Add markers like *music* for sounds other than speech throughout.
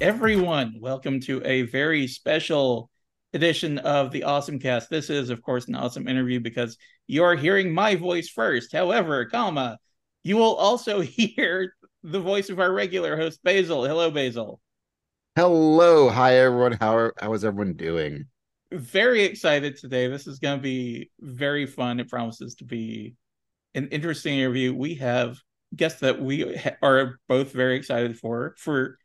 Hello, everyone. Welcome to a very special edition of the OSMcast. This is, of course, an awesome interview because you are hearing my voice first. However, comma, you will also *laughs* hear the voice of our regular host, Basil. Hello, Basil. Hello. Hi, everyone. How, are, how is everyone doing? Very excited today. This is going to be very fun. It promises to be an interesting interview. We have guests that we ha- are both very excited for, for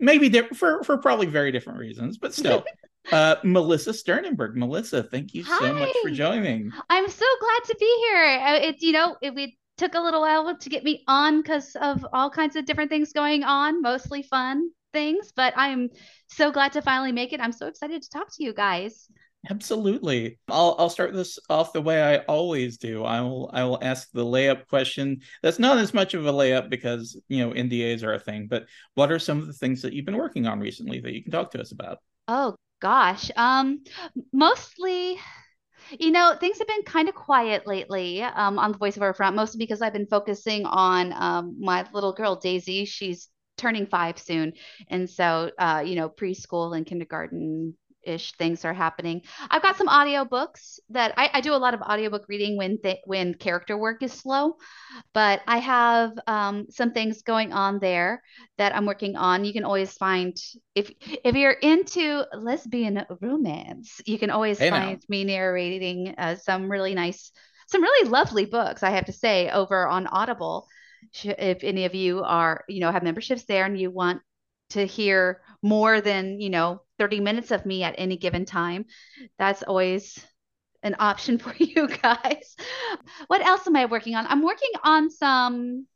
maybe di- for for probably very different reasons, but still. *laughs* uh, Melissa Sternenberg. Melissa, thank you so much for joining. I'm so glad to be here. Uh, It's, you know, it, we took a little while to get me on because of all kinds of different things going on, mostly fun things, but I'm so glad to finally make it. I'm so excited to talk to you guys. Absolutely. I'll I'll start this off the way I always do. I will I will ask the layup question. That's not as much of a layup because, you know, NDAs are a thing, but what are some of the things that you've been working on recently that you can talk to us about? Oh gosh. Um, mostly, you know, things have been kind of quiet lately, um, on the voiceover front, mostly because I've been focusing on um my little girl Daisy. She's turning five soon. And so uh, you know, preschool and kindergarten ish things are happening. I've got some audiobooks that I, I do a lot of audiobook reading when th when character work is slow, but I have um, some things going on there that I'm working on. You can always find if if you're into lesbian romance, you can always Hey now. find me narrating uh, some really nice, some really lovely books, I have to say, over on Audible. If any of you are, you know, have memberships there and you want to hear more than, you know, 30 minutes of me at any given time, that's always an option *laughs* for you guys. What else am I working on? I'm working on some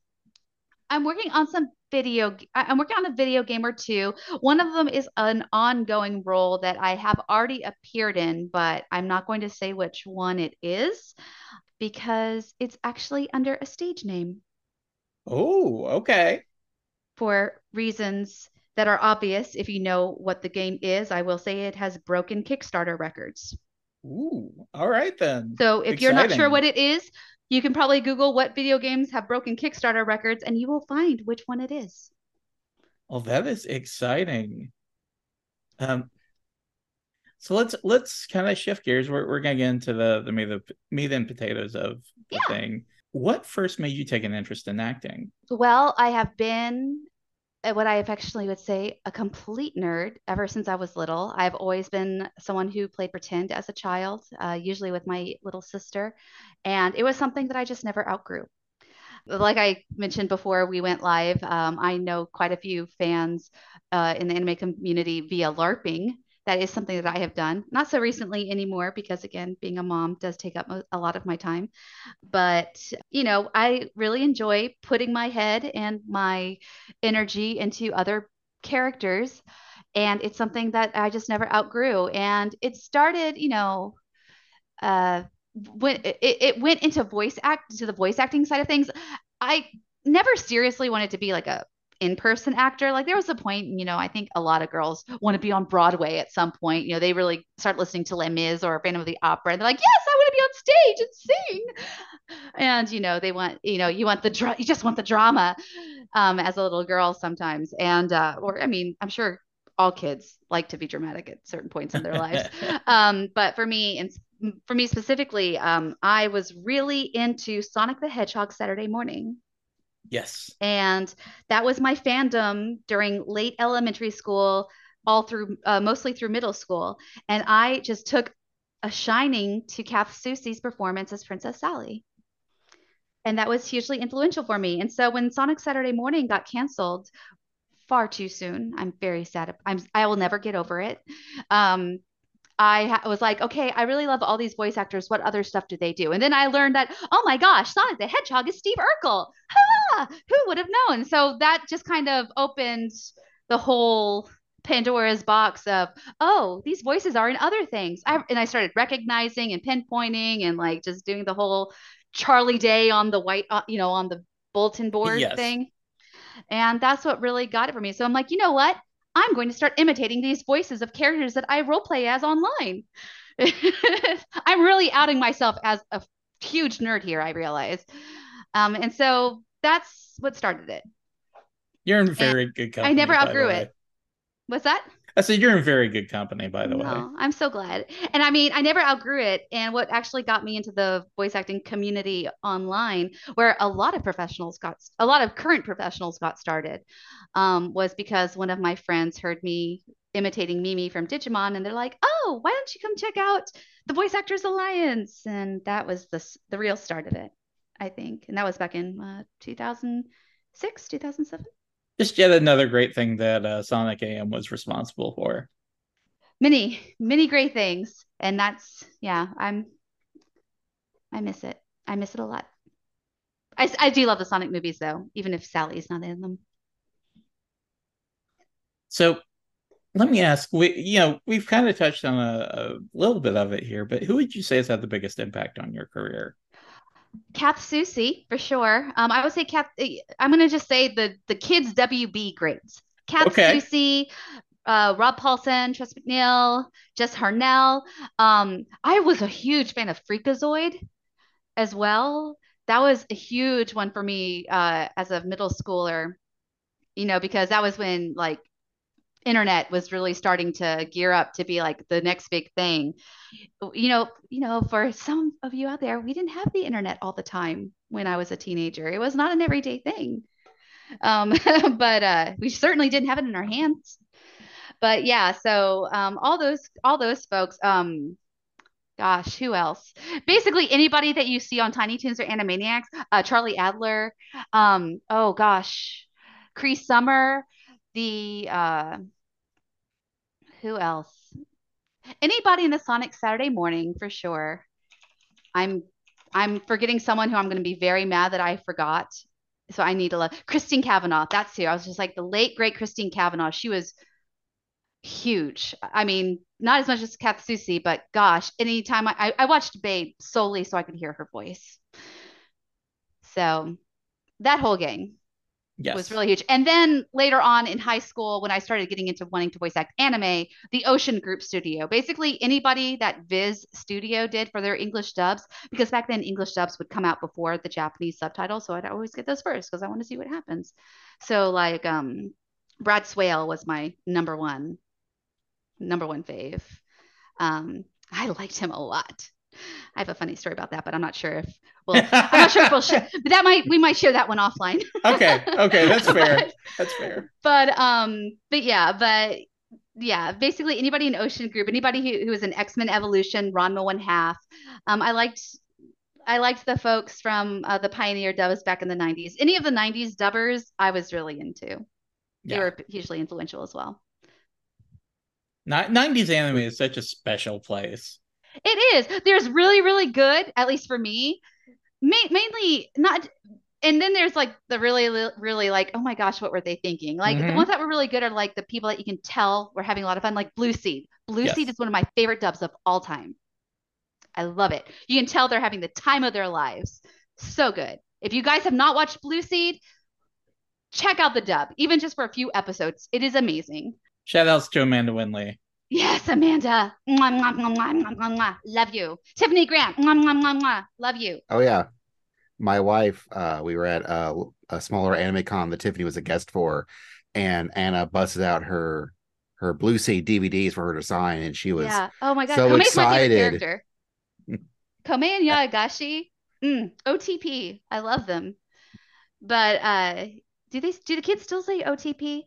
I'm working on some video. I'm working on a video game or two. One of them is an ongoing role that I have already appeared in, but I'm not going to say which one it is because it's actually under a stage name Oh, okay. for reasons that are obvious if you know what the game is. I will say it has broken Kickstarter records. Ooh, all right then. So if you're not sure what it is, you can probably Google what video games have broken Kickstarter records and you will find which one it is. Well, that is exciting. Um, so let's let's kind of shift gears. We're we're gonna get into the the meat of, meat and potatoes of the Yeah. thing. What first made you take an interest in acting? Well, I have been what I affectionately would say a complete nerd ever since I was little. I've always been someone who played pretend as a child, uh, usually with my little sister, and it was something that I just never outgrew. Like I mentioned before we went live, um, I know quite a few fans uh, in the anime community via LARPing. That is something that I have done, not so recently anymore, because again, being a mom does take up a lot of my time. But, you know, I really enjoy putting my head and my energy into other characters. And it's something that I just never outgrew. And it started, you know, uh, when it, it went into voice act to the voice acting side of things. I never seriously wanted to be like a in-person actor. Like there was a point, you know, I think a lot of girls want to be on Broadway at some point. You know, they really start listening to Les Mis or Phantom of the Opera, and they're like, "Yes, I want to be on stage and sing." And you know, they want, you know, you want the dra- you just want the drama um, as a little girl sometimes. And uh, or I mean, I'm sure all kids like to be dramatic at certain points in their lives. *laughs* Um, but for me, and for me specifically, um, I was really into Sonic the Hedgehog Saturday morning. Yes. And that was my fandom during late elementary school, all through uh, mostly through middle school. And I just took a shining to Kath Soucie's performance as Princess Sally. And that was hugely influential for me. And so when Sonic Saturday Morning got canceled far too soon, I'm very sad. I'm I will never get over it. Um, I ha- was like, okay, I really love all these voice actors. What other stuff do they do? And then I learned that, oh my gosh, Sonic the Hedgehog is Steve Urkel. *laughs* Ha! Who would have known? So that just kind of opened the whole Pandora's box of, oh, these voices are in other things. I, and I started recognizing and pinpointing and like just doing the whole Charlie Day on the white, uh, you know, on the bulletin board Yes. thing. And that's what really got it for me. So I'm like, you know what? I'm going to start imitating these voices of characters that I role play as online. *laughs* I'm really outing myself as a huge nerd here, I realize. Um, and so that's what started it. You're in very good company. I never outgrew it. What's that? I said you're in very good company, by the way. No, I'm so glad. And I mean, I never outgrew it. And what actually got me into the voice acting community online, where a lot of professionals got, a lot of current professionals got started, um, was because one of my friends heard me imitating Mimi from Digimon, and they're like, "Oh, why don't you come check out the Voice Actors Alliance?" And that was the the real start of it, I think. And that was back in uh, 2006, 2007. Just yet another great thing that uh, Sonic SatAM was responsible for. many many great things and that's yeah i'm i miss it i miss it a lot i, I do love the sonic movies though even if sally's not in them So let me ask, we you know, we've kind of touched on a, a little bit of it here, but who would you say has had the biggest impact on your career? Kath Soucie for sure um i would say kath i'm gonna just say the the kids wb greats kath Okay. Soucie uh, Rob Paulsen, Tress MacNeille, Jess Harnell. Um, I was a huge fan of Freakazoid as well. That was a huge one for me uh, as a middle schooler, you know, because that was when like internet was really starting to gear up to be like the next big thing. You know, you know, for some of you out there, we didn't have the internet all the time when I was a teenager. It was not an everyday thing. Um, *laughs* but uh, we certainly didn't have it in our hands. But yeah, so um, all those all those folks, um, gosh, who else? Basically anybody that you see on Tiny Toons or Animaniacs, uh, Charlie Adler, um, oh gosh, Cree Summer, the uh, who else? Anybody in the Sonic Saturday morning for sure. I'm I'm forgetting someone who I'm going to be very mad that I forgot. So I need to love Christine Cavanaugh. That's who I was just like the late great Christine Cavanaugh. She was huge. I mean, not as much as Kath Soucie, but gosh, anytime I, I, I watched Babe solely so I could hear her voice. So that whole gang Yes. was really huge. And then later on in high school, when I started getting into wanting to voice act anime, the Ocean Group Studio, basically anybody that Viz Studio did for their English dubs, because back then English dubs would come out before the Japanese subtitles. So I'd always get those first because I want to see what happens. So like um Brad Swaile was my number one, number one fave. Um, I liked him a lot. I have a funny story about that, but I'm not sure if well, *laughs* I'm not sure if we'll share. But that might we might share that one offline. *laughs* okay. Okay. That's *laughs* fair. But- That's fair. but um but yeah but yeah basically anybody in ocean group anybody who, who was in x-men evolution ranma one half um i liked i liked the folks from uh, the pioneer dubs back in the 90s any of the 90s dubbers i was really into they Yeah. were hugely influential as well Ni- 90s anime is such a special place. It is. There's really really good at least for me. Ma- mainly not and then there's like the really really like oh my gosh what were they thinking? Like the Mhm. ones that were really good are like the people that you can tell were having a lot of fun like blue seed. Blue Yes. seed is one of my favorite dubs of all time. I love it. You can tell they're having the time of their lives. So good. If you guys have not watched blue seed check out the dub even just for a few episodes. It is amazing. Shout outs to Amanda Winn-Lee. Yes, Amanda. Mwah, mwah, mwah, mwah, mwah, mwah. Love you. Tiffany Grant. Mwah, mwah, mwah, mwah. Love you. Oh yeah. My wife, uh, we were at uh, a smaller anime con that Tiffany was a guest for, and Anna busted out her her Blue Seed DVDs for her to sign, and she was yeah. Oh my God. so Kome's excited. character. *laughs* Kome and Yaegashi. Mm, OTP. I love them. But uh, do they do the kids still say OTP?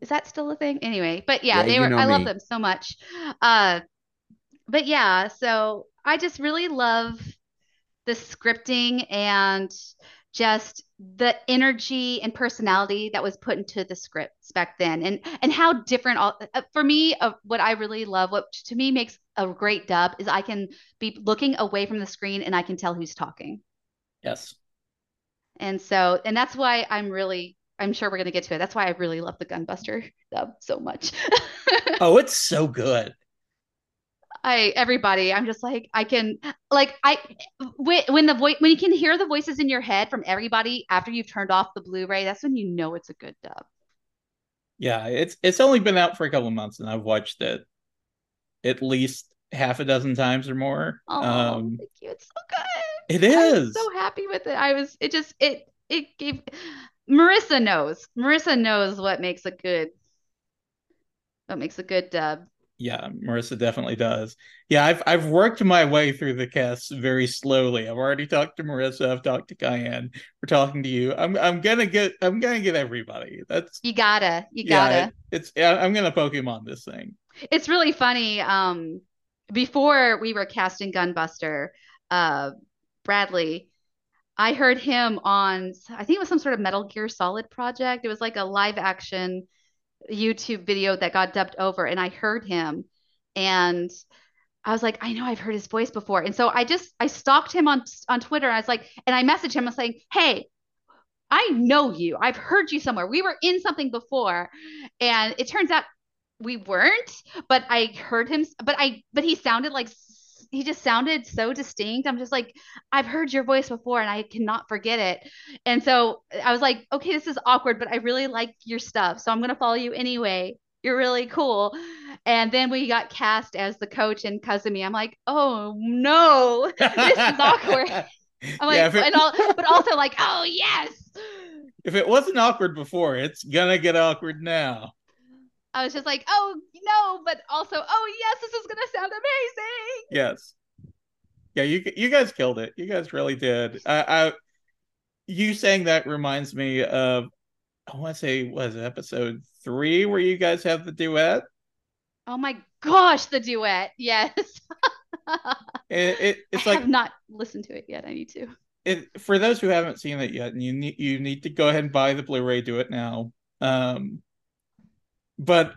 Is that still a thing? Anyway, but yeah, Yeah, they were. know I love them so much. Uh, but yeah, so I just really love the scripting and just the energy and personality that was put into the scripts back then and and how different all uh, for me uh, what i really love what to me makes a great dub is i can be looking away from the screen and i can tell who's talking Yes. and so and that's why i'm really i'm sure we're going to get to it that's why i really love the gunbuster dub so much *laughs* Oh, it's so good. I everybody, I'm just like I can like I when when the voice when you can hear the voices in your head from everybody after you've turned off the Blu-ray, that's when you know it's a good dub. Yeah, it's it's only been out for a couple of months, and I've watched it at least half a dozen times or more. Oh, um, thank you. It's so good. It is. I'm so happy with it. I was it just it it gave Marissa knows. Marissa knows what makes a good what makes a good dub. Yeah, Marissa definitely does. Yeah, I've I've worked my way through the cast very slowly. I've already talked to Marissa. I've talked to Cayenne. We're talking to you. I'm I'm gonna get I'm gonna get everybody. That's you gotta you gotta. Yeah, it's I'm gonna Pokemon this thing. It's really funny. Um, before we were casting Gunbuster, uh, Bradley, I heard him on I think it was some sort of Metal Gear Solid project. It was like a live action YouTube video that got dubbed over, and I heard him, and I was like, I know I've heard his voice before, and so I just I stalked him on on Twitter. And I was like, and I messaged him. I was saying, Hey, I know you. I've heard you somewhere. We were in something before, and it turns out we weren't. But I heard him. But I but he sounded like he just sounded so distinct. I'm just like, I've heard your voice before and I cannot forget it. And so I was like, okay, this is awkward, but I really like your stuff. So I'm going to follow you anyway. You're really cool. And then we got cast as the coach in Kazumi. I'm like, oh no, this is awkward. *laughs* I'm like, yeah, it, and all, but also like, oh yes. If it wasn't awkward before, it's gonna get awkward now. I was just like, oh no, but also, oh yes, this is gonna sound amazing. Yes. Yeah, you you guys killed it. You guys really did. I, I you saying that reminds me of I want to say was episode three where you guys have the duet. Oh my gosh, the duet! Yes. *laughs* it, it, it's I like have not listened to it yet. I need to. It, for those who haven't seen it yet, and you need you need to go ahead and buy the Blu-ray. Do it now. Um, but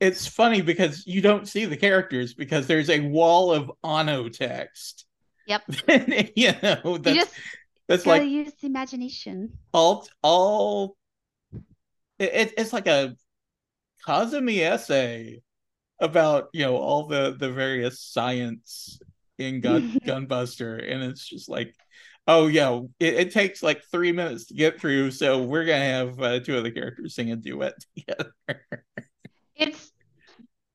it's funny because you don't see the characters because there's a wall of Anno text. Yep. *laughs* you know, that's, you just that's like use imagination. All all it, it's like a Kazumi essay about you know all the the various science in Gun *laughs* Gunbuster, and it's just like, oh yeah, it, it, takes like three minutes to get through, so we're gonna have uh, two of the characters sing a duet *laughs* together. It's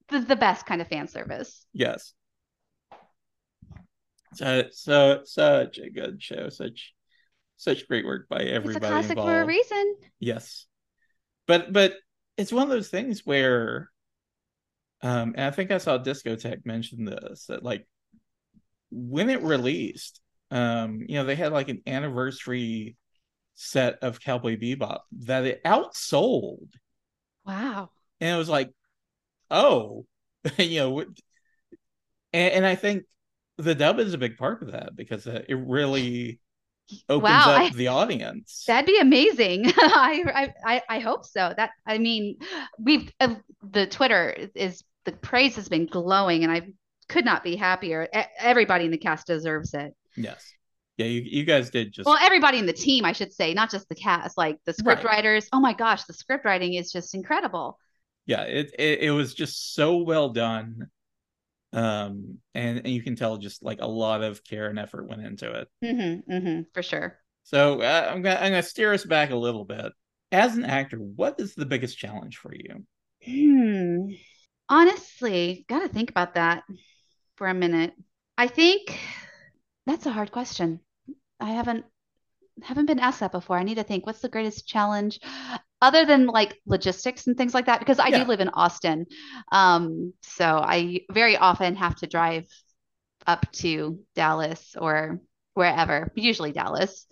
the, the best kind of fan service. Yes. So so such a good show, such such great work by everybody. It's a classic involved. for a reason. Yes, but but it's one of those things where, um, and I think I saw Discotek mention this that like when it released, um, you know, they had like an anniversary set of Cowboy Bebop that it outsold. Wow and it was like, oh, *laughs* you know, and, and, I think the dub is a big part of that because it really opens wow, up I, the audience. That'd be amazing. *laughs* I, I I hope so. That I mean, we've uh, the Twitter is the praise has been glowing, and I could not be happier. Everybody in the cast deserves it. Yes. Yeah, you, you guys did just well, everybody in the team, I should say, not just the cast, like the script right. writers. Oh my gosh, the script writing is just incredible. Yeah it, it, it was just so well done. Um and, and you can tell just like a lot of care and effort went into it. Mm-hmm, mm-hmm, for sure. So uh, i'm gonna i'm gonna steer us back a little bit. As an actor what is the biggest challenge for you? Hmm. Honestly gotta think about that for a minute. I think that's a hard question. I haven't haven't been asked that before. I need to think what's the greatest challenge other than like logistics and things like that? Because i yeah. do live in austin um, so i very often have to drive up to dallas or wherever usually dallas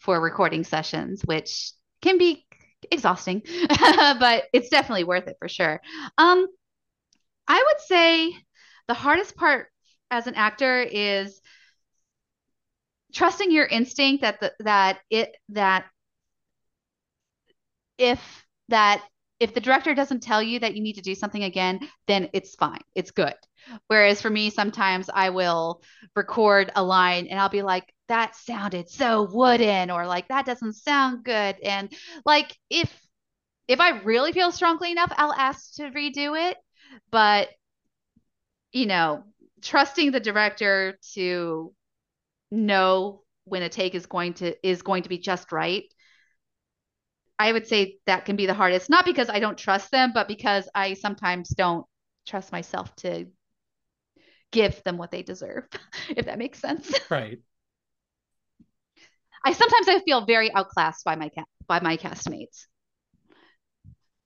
for recording sessions which can be exhausting *laughs* but it's definitely worth it for sure. Um, i would say the hardest part as an actor is trusting your instinct that the, that it that if that if the director doesn't tell you that you need to do something again, then it's fine. It's good. Whereas for me, sometimes I will record a line and I'll be like, that sounded so wooden, or like that doesn't sound good. And like if if I really feel strongly enough, I'll ask to redo it. But you know, trusting the director to know when a take is going to is going to be just right I would say that can be the hardest, not because I don't trust them, but because I sometimes don't trust myself to give them what they deserve, *laughs* if that makes sense. *laughs* Right. I sometimes I feel very outclassed by my by my castmates.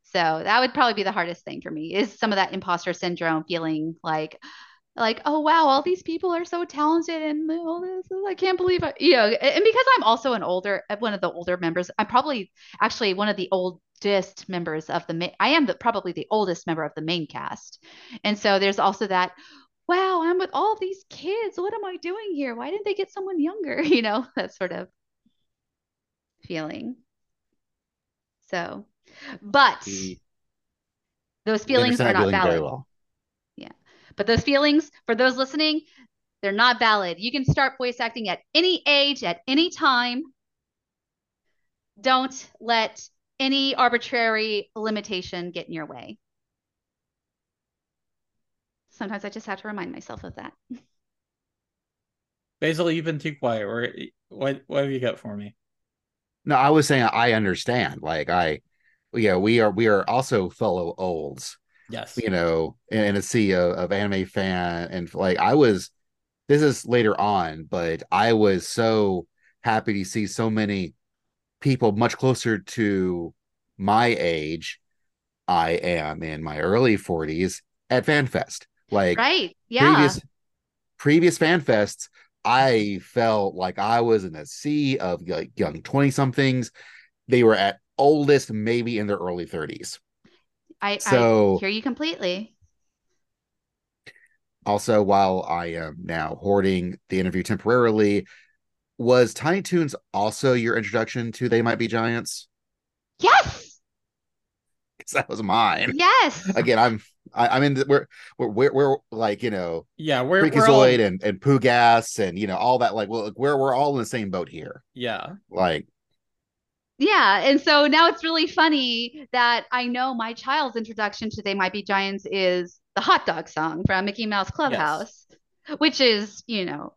So that would probably be the hardest thing for me is some of that imposter syndrome feeling like like oh wow all these people are so talented and all this I can't believe it you know and because I'm also an older uh, one of the older members I'm probably actually one of the oldest members of the I am the, probably the oldest member of the main cast. And so there's also that wow I'm with all these kids. What am I doing here? Why didn't they get someone younger? *laughs* You know that sort of feeling. So but those feelings are not valid. Well. Yeah. But those feelings, for those listening, they're not valid. You can start voice acting at any age, at any time. Don't let any arbitrary limitation get in your way. Sometimes I just have to remind myself of that. Basil, you've been too quiet. what what have you got for me? No, I was saying I understand. Like I yeah, we are we are also fellow olds. Yes. You know, in, in a sea of, of anime fan and like I was this is later on, but I was so happy to see so many people much closer to my age. I am in my early 40s at FanFest. Like right, yeah. Previous previous FanFests, I felt like I was in a sea of like young 20 somethings. They were at oldest maybe in their early 30s. I, so, I hear you completely. Also, while I am now hoarding the interview temporarily, was Tiny Toons also your introduction to They Might Be Giants? Yes. Because *laughs* that was mine. Yes. Again, I'm I, am in we're, we're we're we're like you know yeah we're Freakazoid we're all... and and Poogas and you know all that like well we're we're all in the same boat here. Yeah. Like yeah. And so now it's really funny that I know my child's introduction to They Might Be Giants is the hot dog song from Mickey Mouse Clubhouse, yes. which is, you know,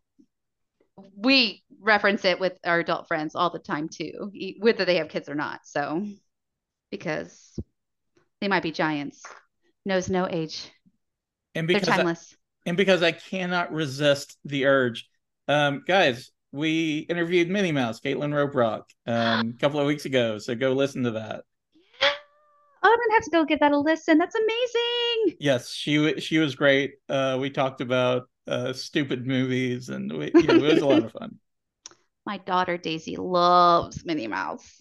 we reference it with our adult friends all the time too, whether they have kids or not. So, because they might be giants, knows no age. And because They're timeless. I, and because I cannot resist the urge, um, guys, we interviewed Minnie Mouse, Kaitlyn Robrock, um, a couple of weeks ago. So go listen to that. Oh, I'm gonna have to go give that a listen. That's amazing. Yes, she she was great. Uh, we talked about uh, stupid movies, and we, you know, it was a lot of fun. *laughs* My daughter Daisy loves Minnie Mouse.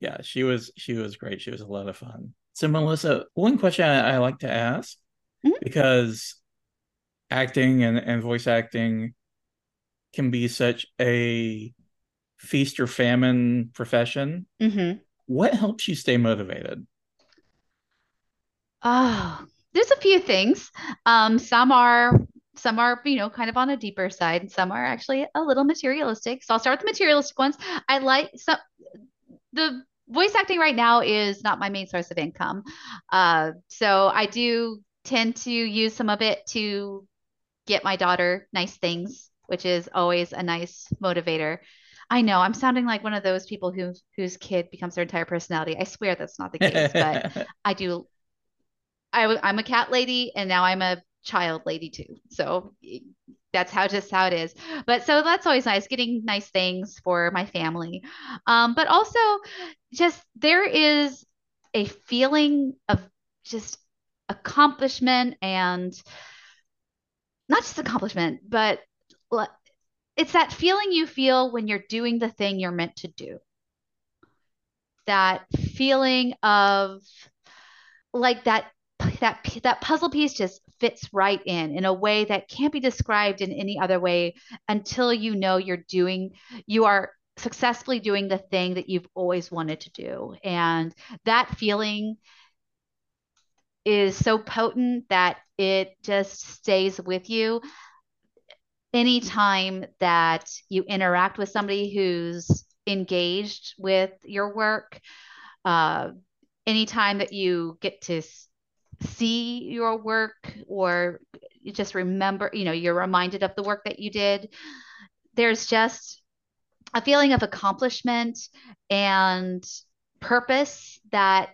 Yeah, she was she was great. She was a lot of fun. So Melissa, one question I, I like to ask mm-hmm. because acting and, and voice acting can be such a feast or famine profession. Mm-hmm. What helps you stay motivated? Oh, there's a few things. Um, some are some are you know kind of on a deeper side, and some are actually a little materialistic. So I'll start with the materialistic ones. I like some the voice acting right now is not my main source of income. Uh, so I do tend to use some of it to get my daughter nice things, which is always a nice motivator. I know I'm sounding like one of those people who whose kid becomes their entire personality. I swear that's not the case, but *laughs* I do. I, I'm a cat lady, and now I'm a child lady too. So that's how just how it is. But so that's always nice, getting nice things for my family. Um, but also, just there is a feeling of just accomplishment and not just accomplishment, but it's that feeling you feel when you're doing the thing you're meant to do. That feeling of like that that that puzzle piece just fits right in in a way that can't be described in any other way until you know you're doing you are successfully doing the thing that you've always wanted to do and that feeling is so potent that it just stays with you. Anytime that you interact with somebody who's engaged with your work uh, anytime that you get to see your work or you just remember you know you're reminded of the work that you did there's just a feeling of accomplishment and purpose that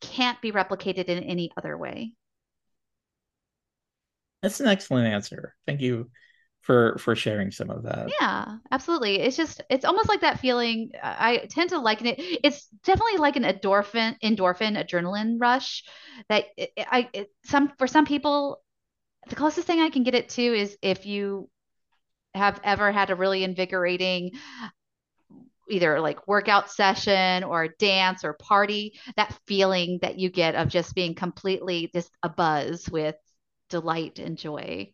can't be replicated in any other way. That's an excellent answer. Thank you for for sharing some of that. Yeah, absolutely. It's just it's almost like that feeling. I tend to liken it. It's definitely like an endorphin endorphin adrenaline rush that it, I it, some for some people the closest thing I can get it to is if you have ever had a really invigorating either like workout session or dance or party, that feeling that you get of just being completely just a buzz with delight and joy.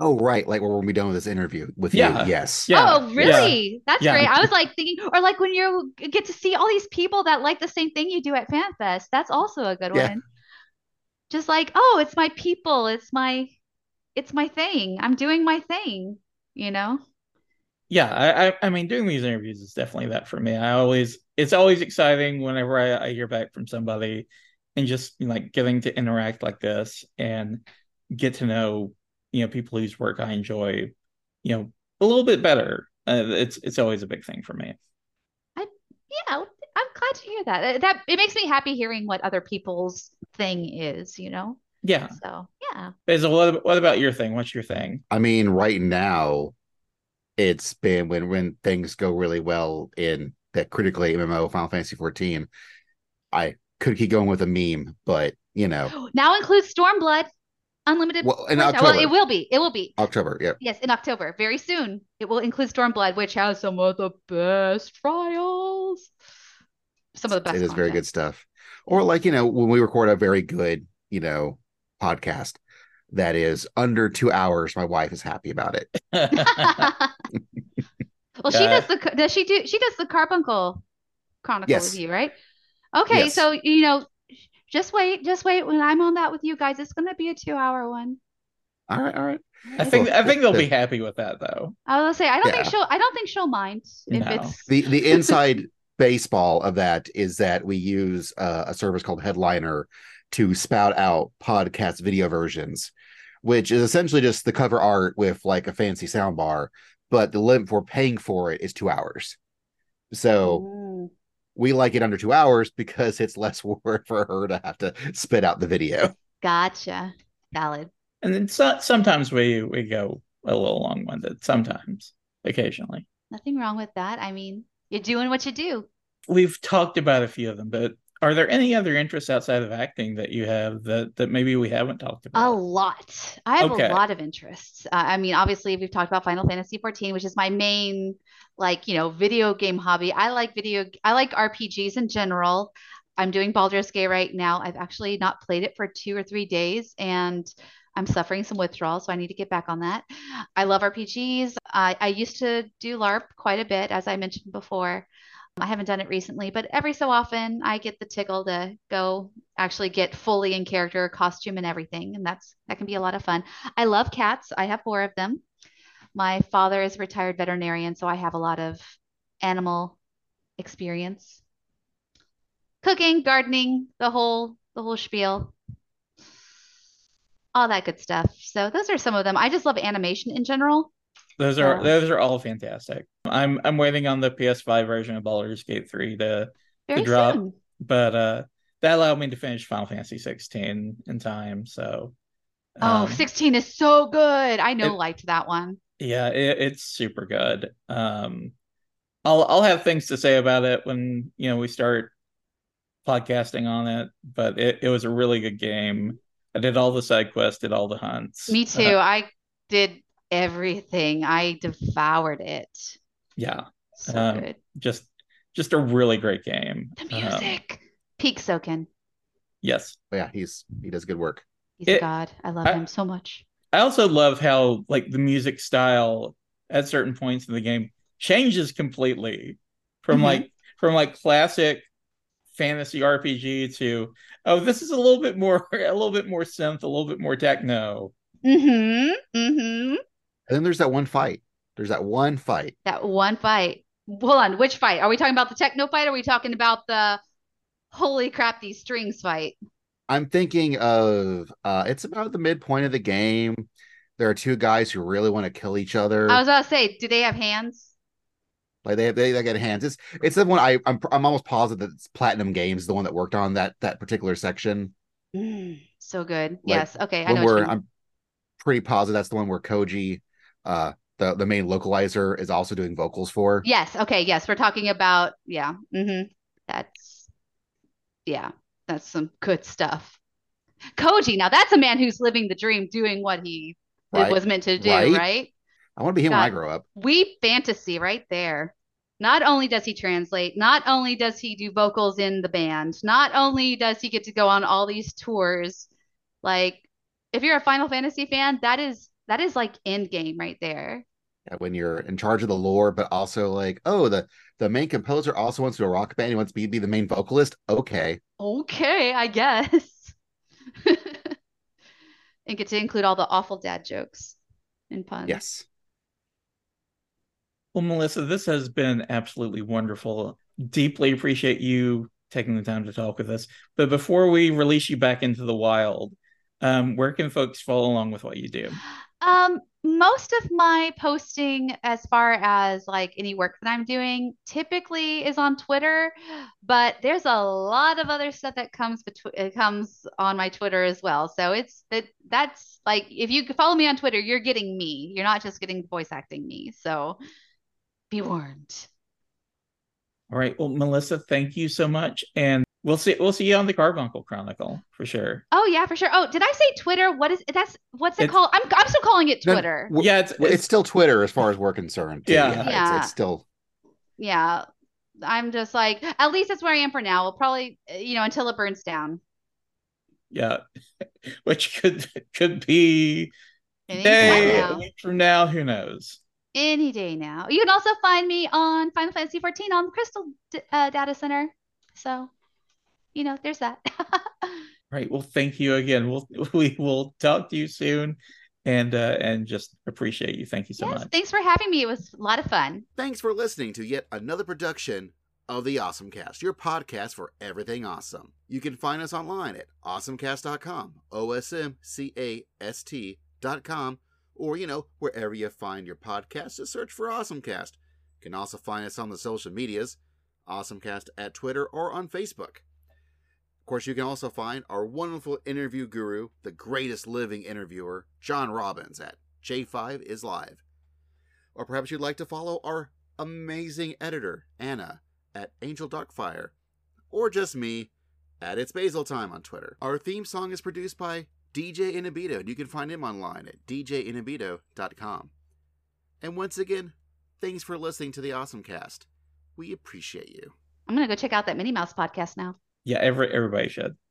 Oh, right. Like when we're done with this interview with Yeah. you. Yes. Yeah, oh, really? That's Yeah. great. I was like thinking, or like when you get to see all these people that like the same thing you do at FanFest. That's also a good Yeah. one. Just like, oh, it's my people. It's my, it's my thing. I'm doing my thing. You know? Yeah I, I i mean doing these interviews is definitely that for me i always it's always exciting whenever i, I hear back from somebody and just like getting to interact like this and get to know you know people whose work i enjoy you know a little bit better uh, it's it's always a big thing for me I Yeah, I'm glad to hear that. That it makes me happy hearing what other people's thing is. You know? yeah So yeah. Basil, what, what about your thing what's your thing I mean, right now, it's been when when things go really well in that critically MMO Final Fantasy 14. I could keep going with a meme, but you know, *gasps* Now includes Stormblood, unlimited. well, in Well, October, it will be. It will be. October, yeah. Yes, in October, very soon. It will include Stormblood, which has some of the best trials. Some of the best. it is very good stuff. Or like you know, when we record a very good, you know, podcast that is under two hours, my wife is happy about it. *laughs* well, she Yeah. does the. Does she do? She does the Carbuncle Chronicle Yes. with you, right? Okay, Yes. so you know, just wait, just wait. When I'm on that with you guys, it's going to be a two-hour one. All right, all right. i think Well, i think they'll the- be happy with that though I will say, I don't think she'll. I don't think she'll mind if No. it's. The the *laughs* inside baseball of that is that we use uh, a service called Headliner to spout out podcast video versions, which is essentially just the cover art with like a fancy sound bar, but the limit for paying for it is two hours. So Mm. we like it under two hours because it's less *laughs* work for her to have to spit out the video. Gotcha. Valid. and then so, sometimes we we go a little long-winded sometimes occasionally Nothing wrong with that. I mean, you're doing what you do. we've talked about a few of them, but are there any other interests outside of acting that you have that that maybe we haven't talked about? A lot. I have Okay. a lot of interests. Uh, I mean, obviously, we've talked about Final Fantasy 14, which is my main, like, you know, video game hobby. I like video, I like RPGs in general. I'm doing Baldur's Gate right now. I've actually not played it for two or three days, and I'm suffering some withdrawal, so I need to get back on that. I love RPGs. I, I used to do LARP quite a bit, as I mentioned before. I haven't done it recently, but every so often I get the tickle to go actually get fully in character, costume and everything, and that's that can be a lot of fun. I love cats. I have four of them. My father is a retired veterinarian, so I have a lot of animal experience. Cooking, gardening, the whole the whole spiel. All that good stuff. So those are some of them. I just love animation in general. Those are Yeah. those are all fantastic. I'm I'm waiting on the PS5 version of Baldur's Gate 3 to Very drop. soon. but uh that allowed me to finish Final Fantasy 16 in time. So Oh, um, 16 is so good. I know it- liked that one. yeah, it, it's super good. Um I'll I'll have things to say about it when you know we start podcasting on it, but it, it was a really good game. I did all the side quests, did all the hunts. Me too. Uh, I did everything. I devoured it. yeah, So Um, good. just just a really great game. The Um, music. Peak Soken. yes. But yeah, he's he does good work. He's a god. I love I- him so much. I also love how like the music style at certain points in the game changes completely from Mhm. like from like classic fantasy RPG to oh this is a little bit more *laughs* a little bit more synth, a little bit more techno. Mm-hmm. Mm-hmm. And then there's that one fight. There's that one fight. That one fight. Hold on. Which fight? Are we talking about the techno fight? Or are we talking about the holy crap, these strings fight? I'm thinking of uh it's about the midpoint of the game. There are two guys who really want to kill each other. I was about to say, do they have hands? Like they they, they get hands. It's it's the one I I'm I'm almost positive that it's Platinum Games, the one that worked on that that particular section. Mm, so good. Like, yes. Okay. I know When we're. I'm pretty positive that's the one where Koji, uh, the the main localizer, is also doing vocals for. Yes. Okay. Yes, we're talking about yeah. Mm-hmm. That's yeah. That's some good stuff. Koji. Now that's a man who's living the dream, doing what he Right. was meant to do. Right. Right. I want to be him when I grow up. We fantasy right there. Not only does he translate, not only does he do vocals in the band, not only does he get to go on all these tours, like if you're a Final Fantasy fan, that is that is like end game right there. Yeah, when you're in charge of the lore, but also like, oh, the the main composer also wants to do a rock band. He wants me to be the main vocalist. Okay, Okay, I guess. *laughs* and get to include all the awful dad jokes and puns. yes, Well, Melissa, this has been absolutely wonderful. Deeply appreciate you taking the time to talk with us. But before we release you back into the wild, um, where can folks follow along with what you do? *gasps* *gasps* Um, most of my posting as far as like any work that I'm doing typically is on Twitter, but there's a lot of other stuff that comes between comes on my Twitter as well. So it's that that's like if you follow me on Twitter, you're getting me. You're not just getting voice acting me. So be warned. All right. Well, Melissa, thank you so much. And we'll see we'll see you on the Carbuncle Chronicle for sure. Oh yeah, for sure. Oh, did I say Twitter? What is that's what's it It's- called? I'm I'm still calling it Twitter. w- yeah, it's, it's, it's still Twitter as far as we're concerned. too. Yeah. it's- Yeah. It's, still Yeah. I'm just like, at least that's where I am for now. We'll probably, uh, you know, until it burns down. yeah. *laughs* Which could could be Any day, time now. from now, who knows? Any day now. You can also find me on Final Fantasy 14 on the Crystal D- uh, Data Center. So, you know, there's that. *laughs* Right. Well, thank you again. We'll *laughs* we will talk to you soon and uh and just appreciate you. Thank you so yes, much. thanks for having me. It was a lot of fun. Thanks for listening to yet another production of the OSMcast, your podcast for everything awesome. You can find us online at awesomecast.com, o s m c a s t dot com, or, you know, wherever you find your podcast, just search for OSMcast. You can also find us on the social medias, OSMcast at Twitter or on Facebook. Course, you can also find our wonderful interview guru, the greatest living interviewer, John Robbins, at J5 is Live. Or perhaps you'd like to follow our amazing editor, Anna, at Angel Darkfire, or just me at It's Basil Time on Twitter. Our theme song is produced by DJ Inabito, and you can find him online at djinabito.com. And once again, thanks for listening to the OSMcast. We appreciate you. I'm going to go check out that Minnie Mouse podcast now. Yeah, every everybody should.